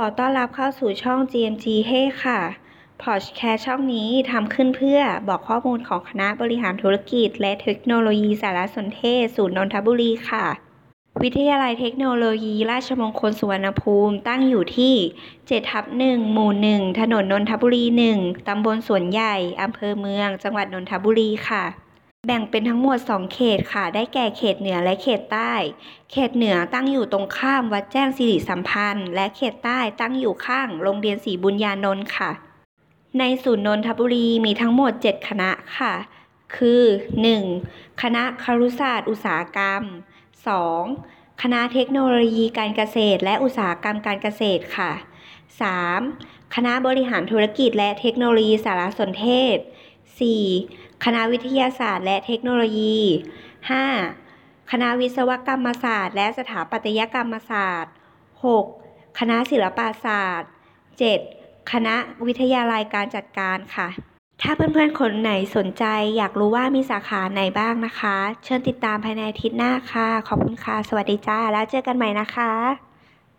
ขอต้อนรับเข้าสู่ช่อง GMG เฮ้ค่ะ พอดแคสช่องนี้ทำขึ้นเพื่อบอกข้อมูลของคณะบริหารธุรกิจ และเทคโนโลยีสารสนเทศ ศูนย์นนทบุรีค่ะ วิทยาลัยเทคโนโลยี ราชมงคลสุวรรณภูมิตั้งอยู่ที่7ทับ1หมู่ 1 ถนนนนทบุรี 1 ตำบลสวนใหญ่ อำเภอเมือง จังหวัดนนทบุรีค่ะ แบ่งเป็นทั้งหมด 2 เขตค่ะ ได้แก่เขตเหนือและเขตใต้ เขตเหนือตั้งอยู่ตรงข้ามวัดแจ้งสิริสัมพันธ์ และเขตใต้ตั้งอยู่ข้างโรงเรียนศรีบุญญานนท์ค่ะ ในศูนย์นนทบุรีมีทั้งหมด 7 คณะค่ะ คือ 1. คณะครุศาสตร์ อุตสาหกรรม 2. คณะเทคโนโลยีการเกษตรและอุตสาหกรรมการเกษตรค่ะ 3. คณะบริหารธุรกิจและเทคโนโลยีสารสนเทศ 4. คณะวิทยาศาสตร์และเทคโนโลยี 5. คณะวิศวกรรมศาสตร์ และสถาปัตยกรรมศาสตร์ 6. คณะศิลปศาสตร์ 7. คณะวิทยาลัยการจัดการค่ะ ถ้าเพื่อนๆ คนไหนสนใจอยากรู้ว่ามีสาขาไหนบ้างนะคะ เชิญติดตามภายในอาทิตย์หน้าค่ะ ขอบคุณค่ะ สวัสดีจ้า แล้วเจอกันใหม่นะคะ